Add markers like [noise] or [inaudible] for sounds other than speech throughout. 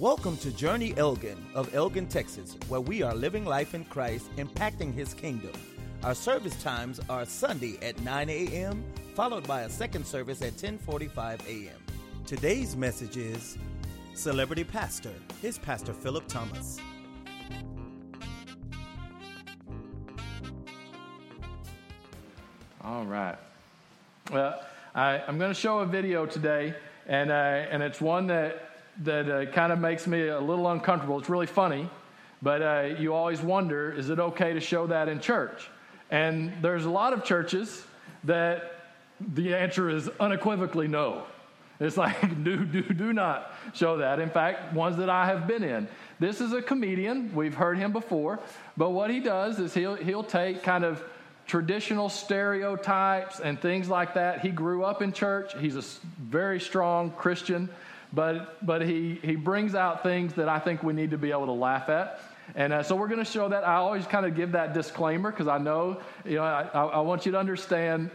Welcome to Journey Elgin of Elgin, Texas, where we are living life in Christ, impacting His kingdom. Our service times are Sunday at 9 a.m., followed by a second service at 10:45 a.m. Today's message is Celebrity Pastor. Here's Pastor Philip Thomas. All right. Well, I, I'm going to show a video today, and uh, and it's one that that uh, kind of makes me a little uncomfortable. It's really funny, but uh, you always wonder: is it okay to show that in church? And there's a lot of churches that the answer is unequivocally no. It's [laughs] like, do, do, do not show that. In fact, ones that I have been in. This is a comedian. We've heard him before. But what he does is he'll, he'll take kind of traditional stereotypes and things like that. He grew up in church. He's a very strong Christian, but, but he, he brings out things that I think we need to be able to laugh at. And uh, so we're going to show that. I always kind of give that disclaimer because I know, you know, I, I want you to understand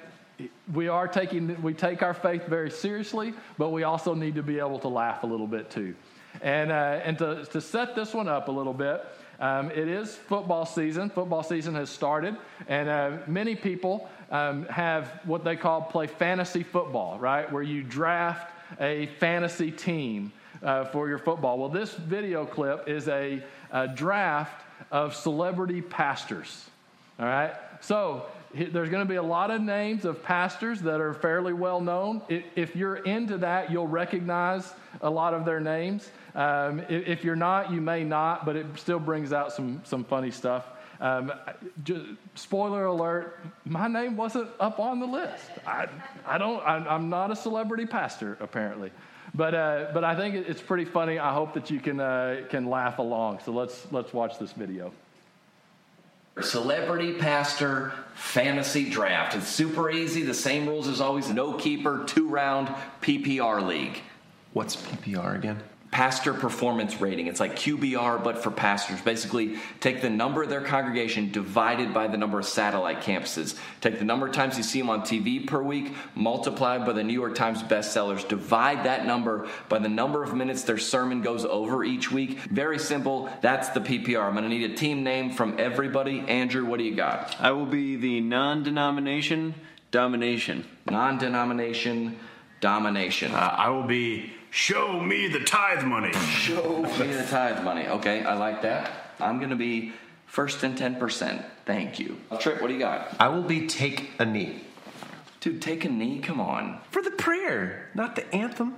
we are taking we take our faith very seriously, but we also need to be able to laugh a little bit too. And uh, and to, to set this one up a little bit, um, it is football season. Football season has started, and uh, many people um, have what they call play fantasy football, right? Where you draft a fantasy team uh, for your football. Well, this video clip is a, a draft of celebrity pastors. All right, so there's going to be a lot of names of pastors that are fairly well known. If you're into that, you'll recognize a lot of their names. Um, if you're not, you may not, but it still brings out some, some funny stuff. Um, just, spoiler alert, my name wasn't up on the list. I, I don't, I, I'm not a celebrity pastor, apparently. But, uh, but I think it's pretty funny. I hope that you can, uh, can laugh along. So let's, let's watch this video. Celebrity Pastor Fantasy Draft. It's super easy. The same rules as always. No keeper, two round PPR league. What's PPR again? Pastor performance rating. It's like QBR, but for pastors. Basically, take the number of their congregation divided by the number of satellite campuses. Take the number of times you see them on TV per week, multiplied by the New York Times bestsellers. Divide that number by the number of minutes their sermon goes over each week. Very simple. That's the PPR. I'm going to need a team name from everybody. Andrew, what do you got? I will be the non denomination domination. Non denomination domination. Uh, I will be Show me the tithe money. Show me the tithe money. Okay, I like that. I'm going to be first and 10%. Thank you. Uh, Trip, what do you got? I will be take a knee. Dude, take a knee? Come on. For the prayer, not the anthem.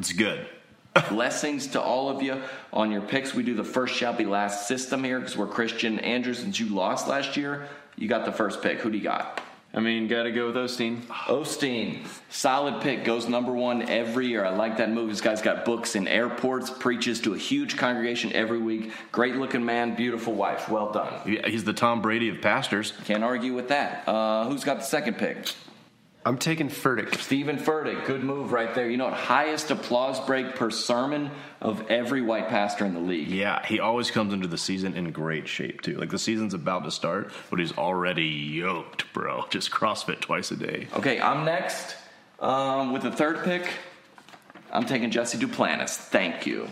It's good. [laughs] Blessings to all of you on your picks. We do the first shall be last system here because we're Christian. Andrew, since you lost last year, you got the first pick. Who do you got? I mean, got to go with Osteen. Osteen, solid pick, goes number one every year. I like that move. This guy's got books in airports, preaches to a huge congregation every week. Great looking man, beautiful wife. Well done. Yeah, he's the Tom Brady of pastors. Can't argue with that. Uh, who's got the second pick? I'm taking Furtick. Stephen Furtick, good move right there. You know what? Highest applause break per sermon of every white pastor in the league. Yeah, he always comes into the season in great shape too. Like the season's about to start, but he's already yoked, bro. Just CrossFit twice a day. Okay, I'm next um, with the third pick. I'm taking Jesse Duplantis. Thank you.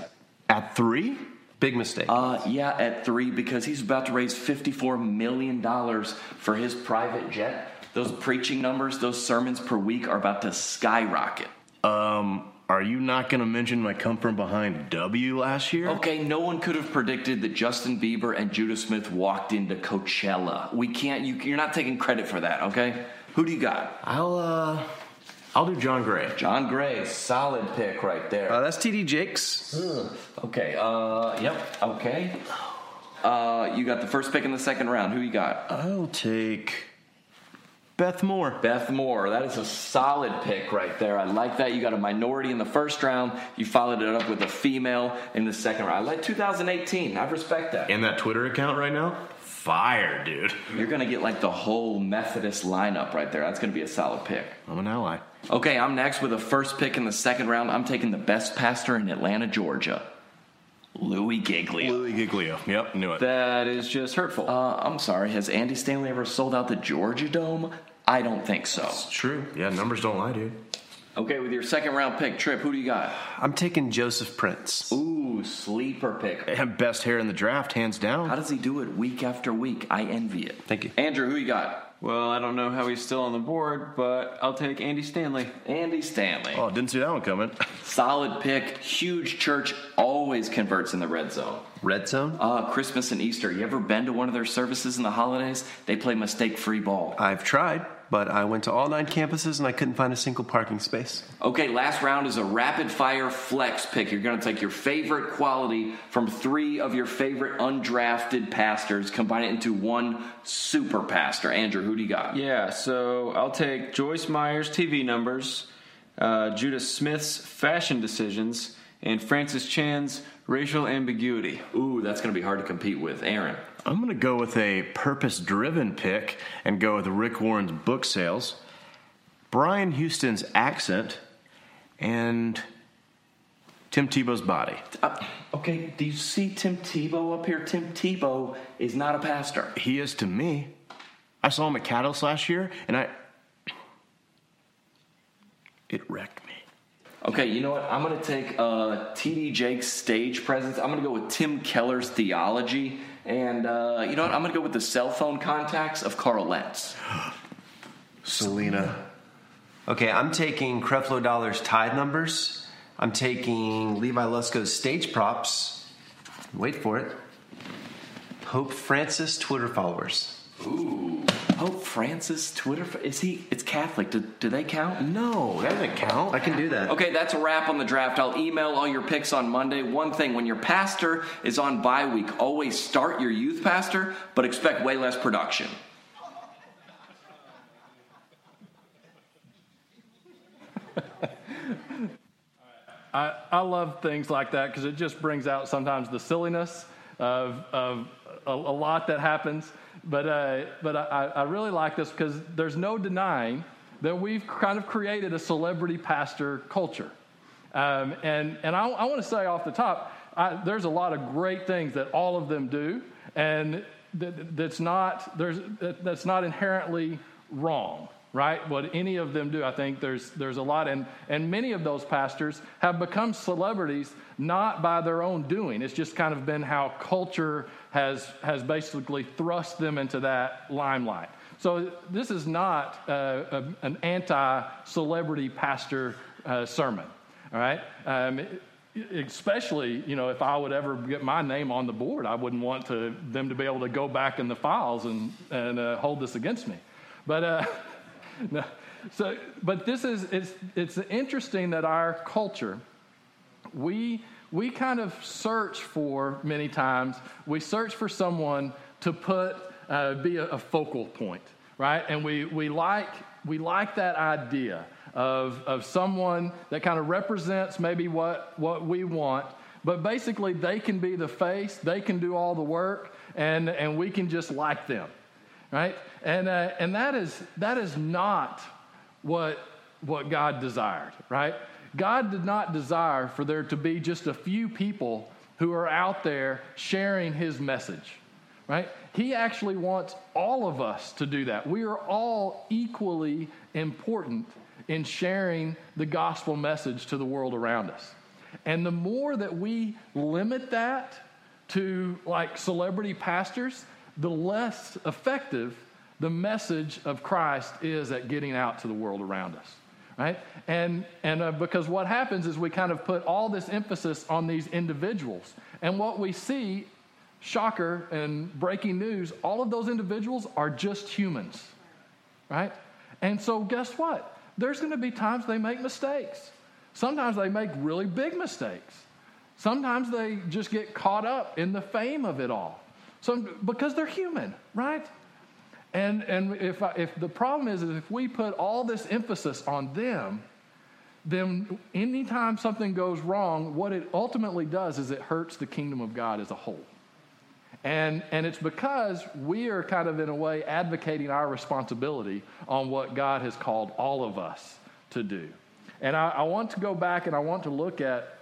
At three? Big mistake. Uh, yeah, at three because he's about to raise $54 million for his private jet those preaching numbers, those sermons per week are about to skyrocket. Um, are you not going to mention my come from behind W last year? Okay, no one could have predicted that Justin Bieber and Judah Smith walked into Coachella. We can't. You, you're not taking credit for that. Okay, who do you got? I'll uh, I'll do John Gray. John Gray, solid pick right there. Uh, that's TD Jakes. Okay. Uh, yep. Okay. Uh, you got the first pick in the second round. Who you got? I'll take. Beth Moore. Beth Moore. That is a solid pick right there. I like that. You got a minority in the first round. You followed it up with a female in the second round. I like 2018. I respect that. And that Twitter account right now? Fire, dude. You're going to get like the whole Methodist lineup right there. That's going to be a solid pick. I'm an ally. Okay, I'm next with a first pick in the second round. I'm taking the best pastor in Atlanta, Georgia. Louis Giglio. Louis Giglio. Yep, knew it. That is just hurtful. Uh, I'm sorry. Has Andy Stanley ever sold out the Georgia Dome? I don't think so. It's true. Yeah, numbers don't lie, dude. Okay, with your second round pick, Trip, who do you got? I'm taking Joseph Prince. Ooh, Ooh, sleeper pick. And best hair in the draft, hands down. How does he do it week after week? I envy it. Thank you. Andrew, who you got? Well, I don't know how he's still on the board, but I'll take Andy Stanley. Andy Stanley. Oh, didn't see that one coming. Solid pick. Huge church. Always converts in the red zone. Red zone? Uh, Christmas and Easter. You ever been to one of their services in the holidays? They play mistake free ball. I've tried, but I went to all nine campuses and I couldn't find a single parking space. Okay, last round is a rapid fire flex pick. You're going to take your favorite quality from three of your favorite undrafted pastors, combine it into one super pastor. Andrew, who do you got? Yeah, so I'll take Joyce Meyer's TV numbers, uh, Judah Smith's fashion decisions, and Francis Chan's racial ambiguity. Ooh, that's going to be hard to compete with. Aaron. I'm going to go with a purpose driven pick and go with Rick Warren's book sales, Brian Houston's accent, and Tim Tebow's body. Uh, okay, do you see Tim Tebow up here? Tim Tebow is not a pastor. He is to me. I saw him at Catalyst last year, and I. It wrecked me. Okay, you know what? I'm going to take uh, TD Jake's stage presence. I'm going to go with Tim Keller's theology. And uh, you know what? I'm going to go with the cell phone contacts of Carl Lentz. [gasps] Selena. Okay, I'm taking Creflo Dollar's tide numbers. I'm taking Levi Lusko's stage props. Wait for it. Pope Francis Twitter followers. Ooh. Pope Francis Twitter. Is he? It's Catholic. Do, do they count? No, that doesn't count. I can do that. Okay, that's a wrap on the draft. I'll email all your picks on Monday. One thing when your pastor is on bye week, always start your youth pastor, but expect way less production. [laughs] I, I love things like that because it just brings out sometimes the silliness of, of a, a lot that happens. But, uh, but I, I really like this because there's no denying that we've kind of created a celebrity pastor culture. Um, and and I, I want to say off the top, I, there's a lot of great things that all of them do, and that, that's not there's that, that's not inherently wrong, right? What any of them do, I think there's there's a lot, and and many of those pastors have become celebrities not by their own doing. It's just kind of been how culture has has basically thrust them into that limelight. So this is not uh, a, an anti-celebrity pastor uh, sermon. All right. Um, especially, you know, if I would ever get my name on the board, I wouldn't want to, them to be able to go back in the files and, and uh, hold this against me. But, uh, no, so, but this is, it's, it's interesting that our culture, we, we kind of search for, many times, we search for someone to put, uh, be a, a focal point, right? And we, we, like, we like that idea of, of someone that kind of represents maybe what, what we want, but basically they can be the face, they can do all the work, and, and we can just like them, right? And, uh, and that, is, that is not what, what God desired, right? God did not desire for there to be just a few people who are out there sharing his message, right? He actually wants all of us to do that. We are all equally important in sharing the gospel message to the world around us. And the more that we limit that to like celebrity pastors, the less effective the message of Christ is at getting out to the world around us. Right? And, and uh, because what happens is we kind of put all this emphasis on these individuals. And what we see, shocker and breaking news, all of those individuals are just humans. Right? And so, guess what? there's going to be times they make mistakes. Sometimes they make really big mistakes. Sometimes they just get caught up in the fame of it all. So because they're human, right? And and if I, if the problem is, is if we put all this emphasis on them, then anytime something goes wrong, what it ultimately does is it hurts the kingdom of God as a whole. And, and it's because we are kind of, in a way, advocating our responsibility on what God has called all of us to do. And I, I want to go back and I want to look at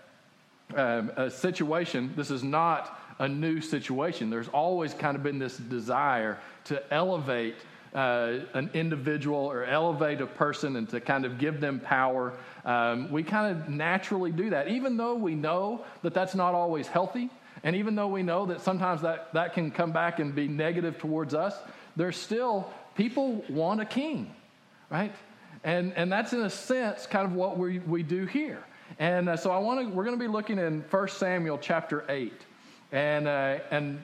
um, a situation. This is not a new situation. There's always kind of been this desire to elevate uh, an individual or elevate a person and to kind of give them power. Um, we kind of naturally do that, even though we know that that's not always healthy. And even though we know that sometimes that, that can come back and be negative towards us, there's still people want a king, right? And, and that's in a sense kind of what we, we do here. And uh, so I want to, we're going to be looking in 1 Samuel chapter 8. And, uh, and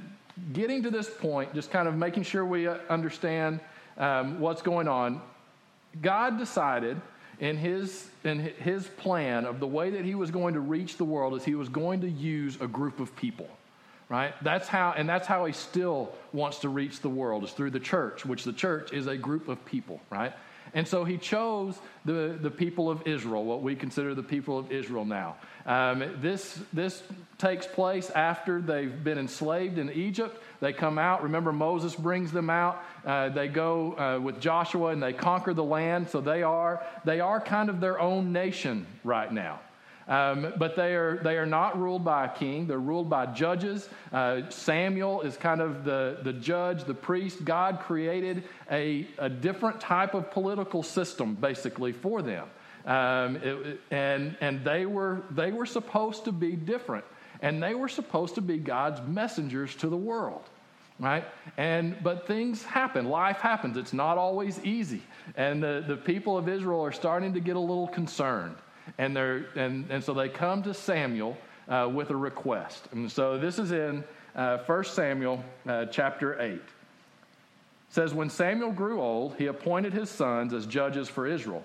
getting to this point, just kind of making sure we uh, understand um, what's going on. God decided in his, in his plan of the way that he was going to reach the world is he was going to use a group of people right that's how and that's how he still wants to reach the world is through the church which the church is a group of people right and so he chose the, the people of Israel, what we consider the people of Israel now. Um, this, this takes place after they've been enslaved in Egypt. They come out. Remember, Moses brings them out. Uh, they go uh, with Joshua and they conquer the land. So they are, they are kind of their own nation right now. Um, but they are, they are not ruled by a king, they're ruled by judges. Uh, Samuel is kind of the, the judge, the priest. God created a, a different type of political system, basically, for them. Um, it, and and they, were, they were supposed to be different, and they were supposed to be God's messengers to the world right? And but things happen. Life happens. It's not always easy. And the, the people of israel are starting to get a little concerned and, they're, and, and so they come to Samuel uh, with a request. And so this is in uh, 1 Samuel uh, chapter 8. It says, When Samuel grew old, he appointed his sons as judges for Israel.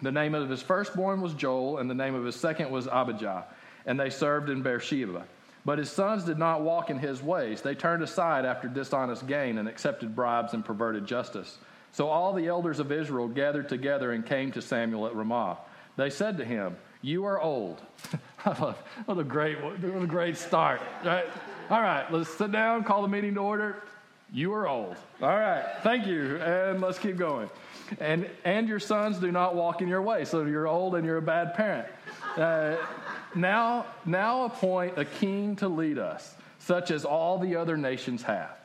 The name of his firstborn was Joel, and the name of his second was Abijah, and they served in Beersheba. But his sons did not walk in his ways. They turned aside after dishonest gain and accepted bribes and perverted justice. So all the elders of Israel gathered together and came to Samuel at Ramah. They said to him, You are old. [laughs] what a great, what a great start, right? All right, let's sit down, call the meeting to order. You are old. All right, thank you, and let's keep going. And, and your sons do not walk in your way, so you're old and you're a bad parent. Uh, now, now appoint a king to lead us, such as all the other nations have.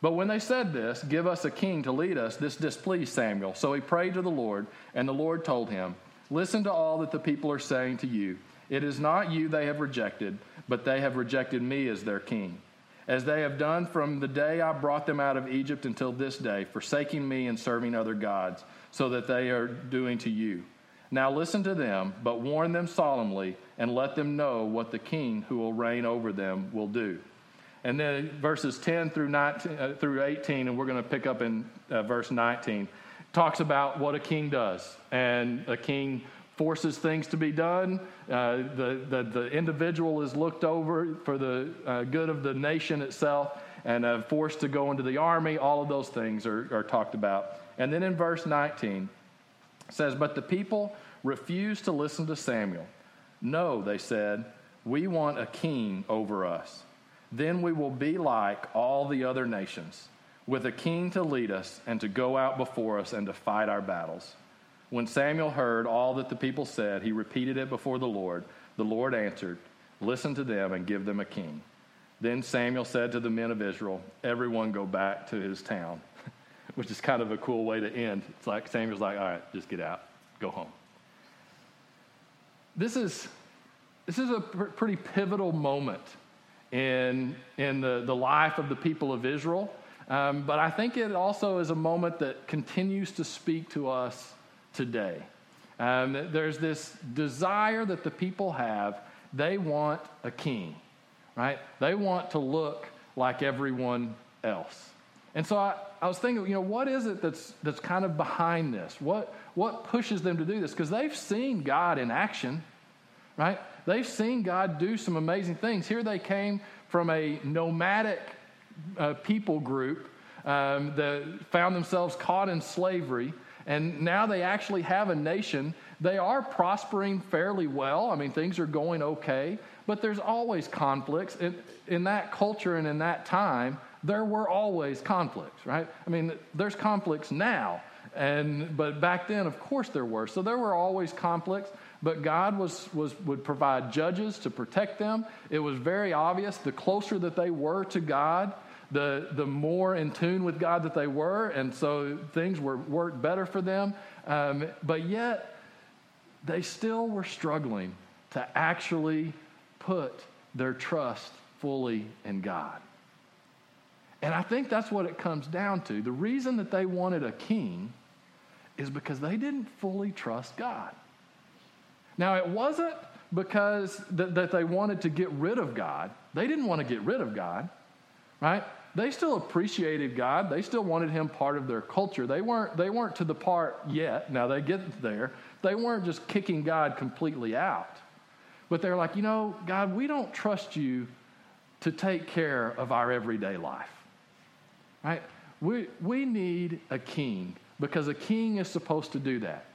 But when they said this, give us a king to lead us, this displeased Samuel. So he prayed to the Lord, and the Lord told him, Listen to all that the people are saying to you. It is not you they have rejected, but they have rejected me as their king, as they have done from the day I brought them out of Egypt until this day, forsaking me and serving other gods, so that they are doing to you. Now listen to them, but warn them solemnly, and let them know what the king who will reign over them will do. And then verses 10 through, 19, uh, through 18, and we're going to pick up in uh, verse 19 talks about what a king does. And a king forces things to be done. Uh, the, the, the, individual is looked over for the uh, good of the nation itself and uh, forced to go into the army. All of those things are, are talked about. And then in verse 19, it says, But the people refused to listen to Samuel. No, they said, we want a king over us. Then we will be like all the other nations with a king to lead us and to go out before us and to fight our battles. When Samuel heard all that the people said, he repeated it before the Lord. The Lord answered, Listen to them and give them a king. Then Samuel said to the men of Israel, Everyone go back to his town, [laughs] which is kind of a cool way to end. It's like Samuel's like, All right, just get out, go home. This is, this is a pr- pretty pivotal moment in, in the, the life of the people of Israel. Um, but I think it also is a moment that continues to speak to us today. Um, there's this desire that the people have. They want a king, right? They want to look like everyone else. And so I, I was thinking, you know, what is it that's, that's kind of behind this? What, what pushes them to do this? Because they've seen God in action, right? They've seen God do some amazing things. Here they came from a nomadic uh, people group um, that found themselves caught in slavery, and now they actually have a nation. They are prospering fairly well. I mean, things are going okay, but there's always conflicts. In, in that culture and in that time, there were always conflicts, right? I mean, there's conflicts now, and but back then, of course, there were. So there were always conflicts. But God was, was, would provide judges to protect them. It was very obvious the closer that they were to God, the, the more in tune with God that they were, and so things were worked better for them. Um, but yet, they still were struggling to actually put their trust fully in God. And I think that's what it comes down to. The reason that they wanted a king is because they didn't fully trust God. Now, it wasn't because th- that they wanted to get rid of God. They didn't want to get rid of God, right? They still appreciated God. They still wanted him part of their culture. They weren't, they weren't to the part yet. Now they get there. They weren't just kicking God completely out. But they're like, you know, God, we don't trust you to take care of our everyday life. Right? We, we need a king because a king is supposed to do that.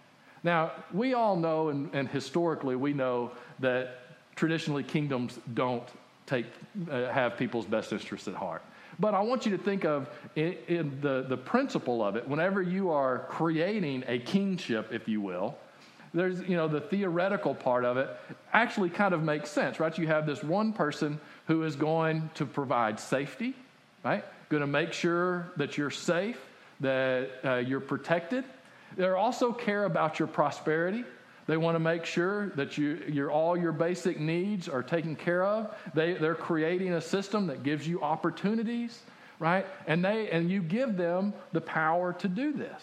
Now, we all know, and, and historically, we know that traditionally kingdoms don't take, uh, have people's best interests at heart. But I want you to think of in, in the, the principle of it, whenever you are creating a kingship, if you will, there's, you know, the theoretical part of it actually kind of makes sense, right? You have this one person who is going to provide safety, right? Going to make sure that you're safe, that uh, you're protected. They also care about your prosperity. They want to make sure that you, your, all your basic needs are taken care of. They, they're creating a system that gives you opportunities, right? And, they, and you give them the power to do this.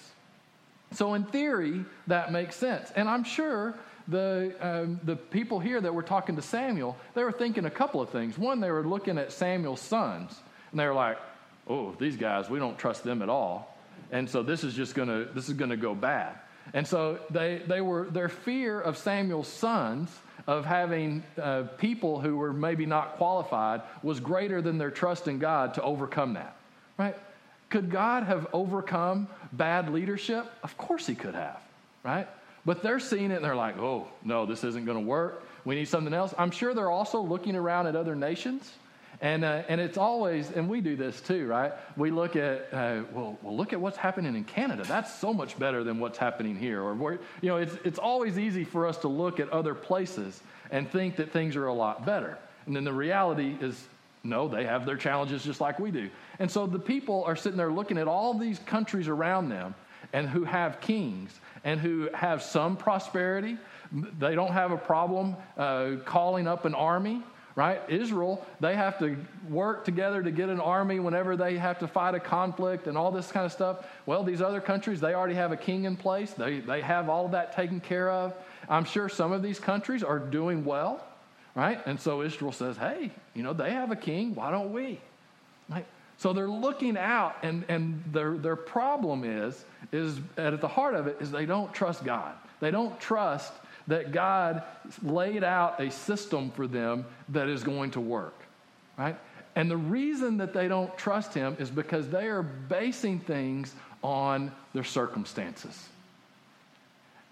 So, in theory, that makes sense. And I'm sure the, um, the people here that were talking to Samuel, they were thinking a couple of things. One, they were looking at Samuel's sons, and they were like, oh, these guys, we don't trust them at all. And so this is just gonna, this is gonna go bad. And so they, they were, their fear of Samuel's sons, of having uh, people who were maybe not qualified, was greater than their trust in God to overcome that, right? Could God have overcome bad leadership? Of course he could have, right? But they're seeing it and they're like, oh, no, this isn't going to work. We need something else. I'm sure they're also looking around at other nations. And, uh, and it's always, and we do this too, right? We look at, uh, well, well, look at what's happening in Canada. That's so much better than what's happening here. Or, you know, it's, it's always easy for us to look at other places and think that things are a lot better. And then the reality is, no, they have their challenges just like we do. And so the people are sitting there looking at all these countries around them and who have kings and who have some prosperity. They don't have a problem uh, calling up an army, right? Israel, they have to work together to get an army whenever they have to fight a conflict and all this kind of stuff. Well, these other countries, they already have a king in place, they, they have all of that taken care of. I'm sure some of these countries are doing well, right? And so Israel says, hey, you know, they have a king, why don't we? Right? So they're looking out, and, and their, their problem is, is at the heart of it, is they don't trust God. They don't trust that God laid out a system for them that is going to work, right? And the reason that they don't trust Him is because they are basing things on their circumstances.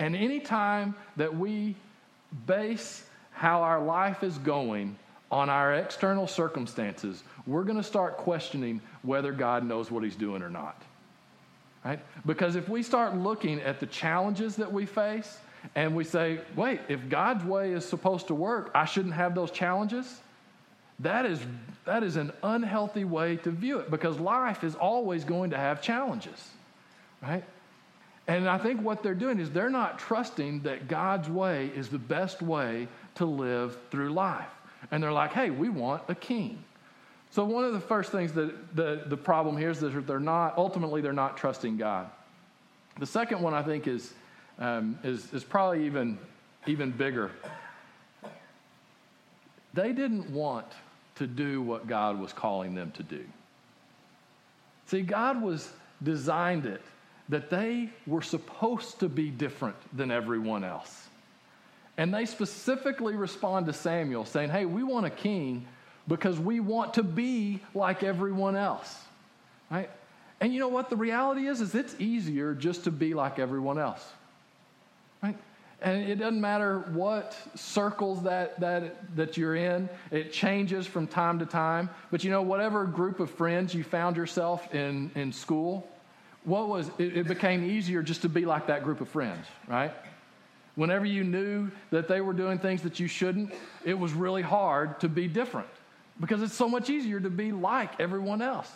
And anytime that we base how our life is going on our external circumstances, we're going to start questioning whether God knows what He's doing or not. Right? Because if we start looking at the challenges that we face and we say, wait, if God's way is supposed to work, I shouldn't have those challenges, that is, that is an unhealthy way to view it because life is always going to have challenges. Right? And I think what they're doing is they're not trusting that God's way is the best way to live through life. And they're like, hey, we want a king. So one of the first things that the, the problem here is that they're not, ultimately, they're not trusting God. The second one I think is, um, is, is probably even, even bigger. They didn't want to do what God was calling them to do. See, God was designed it that they were supposed to be different than everyone else. And they specifically respond to Samuel saying, Hey, we want a king because we want to be like everyone else. Right? And you know what the reality is is it's easier just to be like everyone else. And it doesn't matter what circles that, that, that you're in, it changes from time to time. But you know, whatever group of friends you found yourself in, in school, what was it, it became easier just to be like that group of friends, right? Whenever you knew that they were doing things that you shouldn't, it was really hard to be different because it's so much easier to be like everyone else.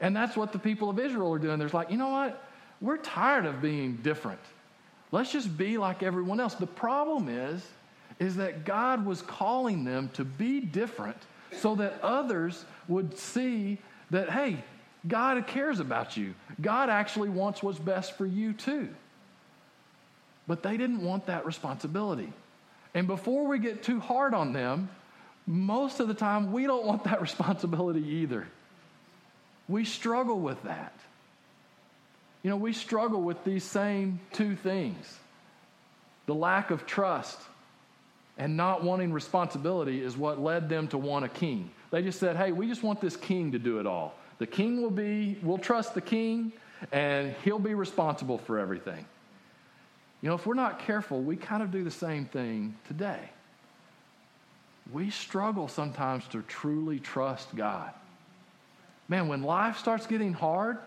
And that's what the people of Israel are doing. They're like, you know what? We're tired of being different. Let's just be like everyone else. The problem is, is that God was calling them to be different so that others would see that, hey, God cares about you. God actually wants what's best for you too. But they didn't want that responsibility. And before we get too hard on them, most of the time we don't want that [laughs] responsibility either. We struggle with that. You know, we struggle with these same two things the lack of trust and not wanting responsibility is what led them to want a king. They just said, hey, we just want this king to do it all. The king will be, we'll trust the king, and he'll be responsible for everything. You know, if we're not careful, we kind of do the same thing today. We struggle sometimes to truly trust God. Man, when life starts getting hard,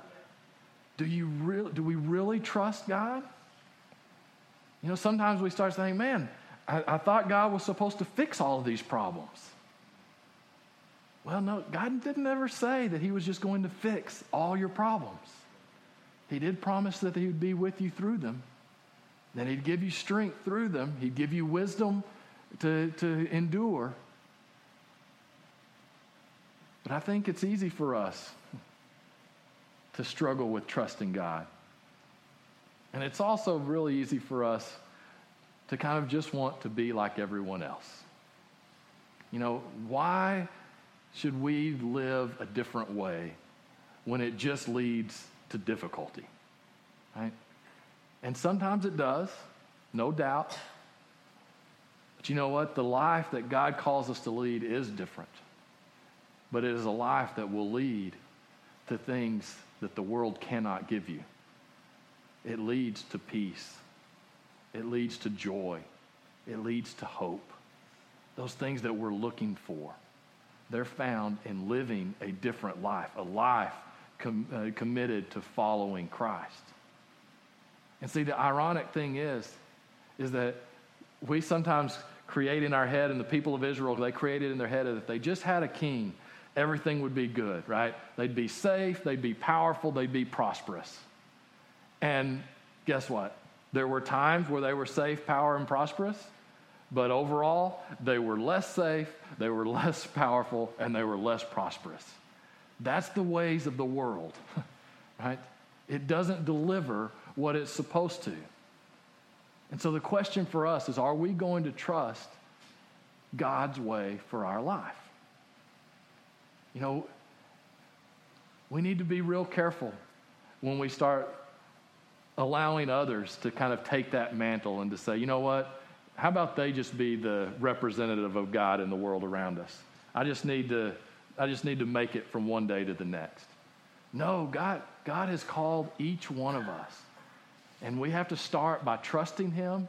do, you re- do we really trust God? You know, sometimes we start saying, man, I, I thought God was supposed to fix all of these problems. Well, no, God didn't ever say that He was just going to fix all your problems. He did promise that He would be with you through them, that He'd give you strength through them, He'd give you wisdom to, to endure. But I think it's easy for us to struggle with trusting God. And it's also really easy for us to kind of just want to be like everyone else. You know, why should we live a different way when it just leads to difficulty? Right? And sometimes it does, no doubt. But you know what? The life that God calls us to lead is different. But it is a life that will lead to things that the world cannot give you. It leads to peace it leads to joy, it leads to hope. Those things that we're looking for, they're found in living a different life, a life com- uh, committed to following Christ. And see, the ironic thing is, is that we sometimes create in our head, and the people of Israel, they created in their head that if they just had a king, everything would be good, right? They'd be safe, they'd be powerful, they'd be prosperous. And guess what? There were times where they were safe, power, and prosperous, but overall, they were less safe, they were [laughs] less powerful, and they were less prosperous. That's the ways of the world, [laughs] right? It doesn't deliver what it's supposed to. And so the question for us is are we going to trust God's way for our life? You know, we need to be real careful when we start allowing others to kind of take that mantle and to say, you know what? How about they just be the representative of God in the world around us? I just need to, I just need to make it from one day to the next. No, God, God has called each one of us. And we have to start by trusting Him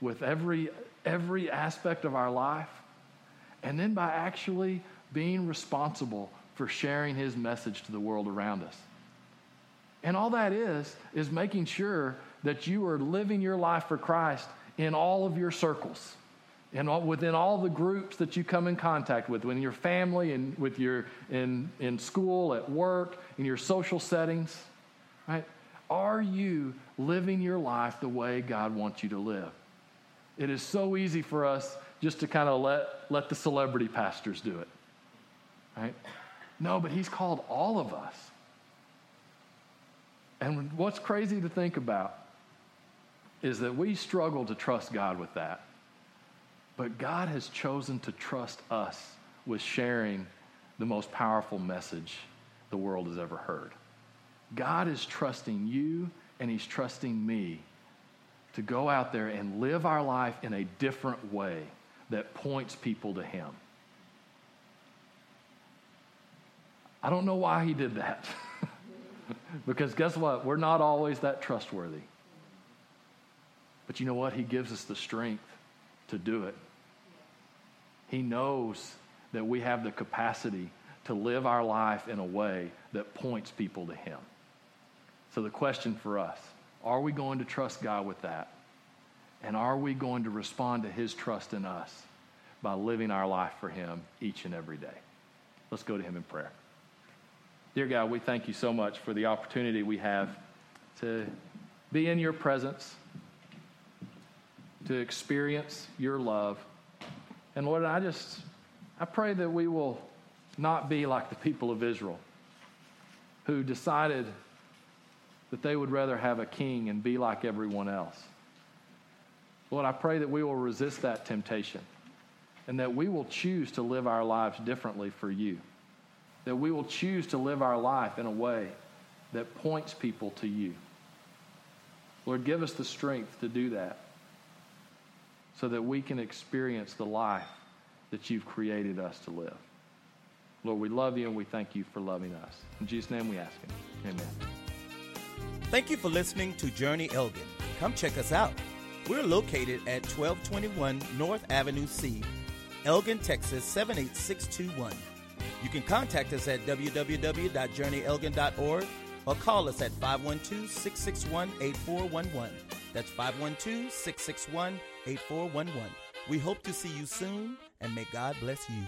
with every, every aspect of our life, and then by actually being responsible for sharing His message to the world around us. And all that is, is making sure that you are living your life for Christ in all of your circles and all, within all the groups that you come in contact with, within your family and with your in, in school, at work, in your social settings, right? Are you living your life the way God wants you to live? It is so easy for us just to kind of let, let the celebrity pastors do it, right? No, but He's called all of us and what's crazy to think about is that we struggle to trust God with that. But God has chosen to trust us with sharing the most powerful message the world has ever heard. God is trusting you and He's trusting me to go out there and live our life in a different way that points people to Him. I don't know why He did that. [laughs] because guess what? We're not always that trustworthy. But you know what? He gives us the strength to do it. He knows that we have the capacity to live our life in a way that points people to Him. So, the question for us are we going to trust God with that? And are we going to respond to His trust in us by living our life for Him each and every day? Let's go to Him in prayer. Dear God, we thank you so much for the opportunity we have to be in your presence, to experience your love. And Lord, I just, I pray that we will not be like the people of Israel who decided that they would rather have a king and be like everyone else. Lord, I pray that we will resist that temptation and that we will choose to live our lives differently for you. That we will choose to live our life in a way that points people to you. Lord, give us the strength to do that so that we can experience the life that you've created us to live. Lord, we love you and we thank you for loving us. In Jesus' name we ask it. Amen. Thank you for listening to Journey Elgin. Come check us out. We're located at 1221 North Avenue C, Elgin, Texas 78621. You can contact us at www.journeyelgin.org or call us at 512 661 8411. That's 512 661 8411. We hope to see you soon and may God bless you.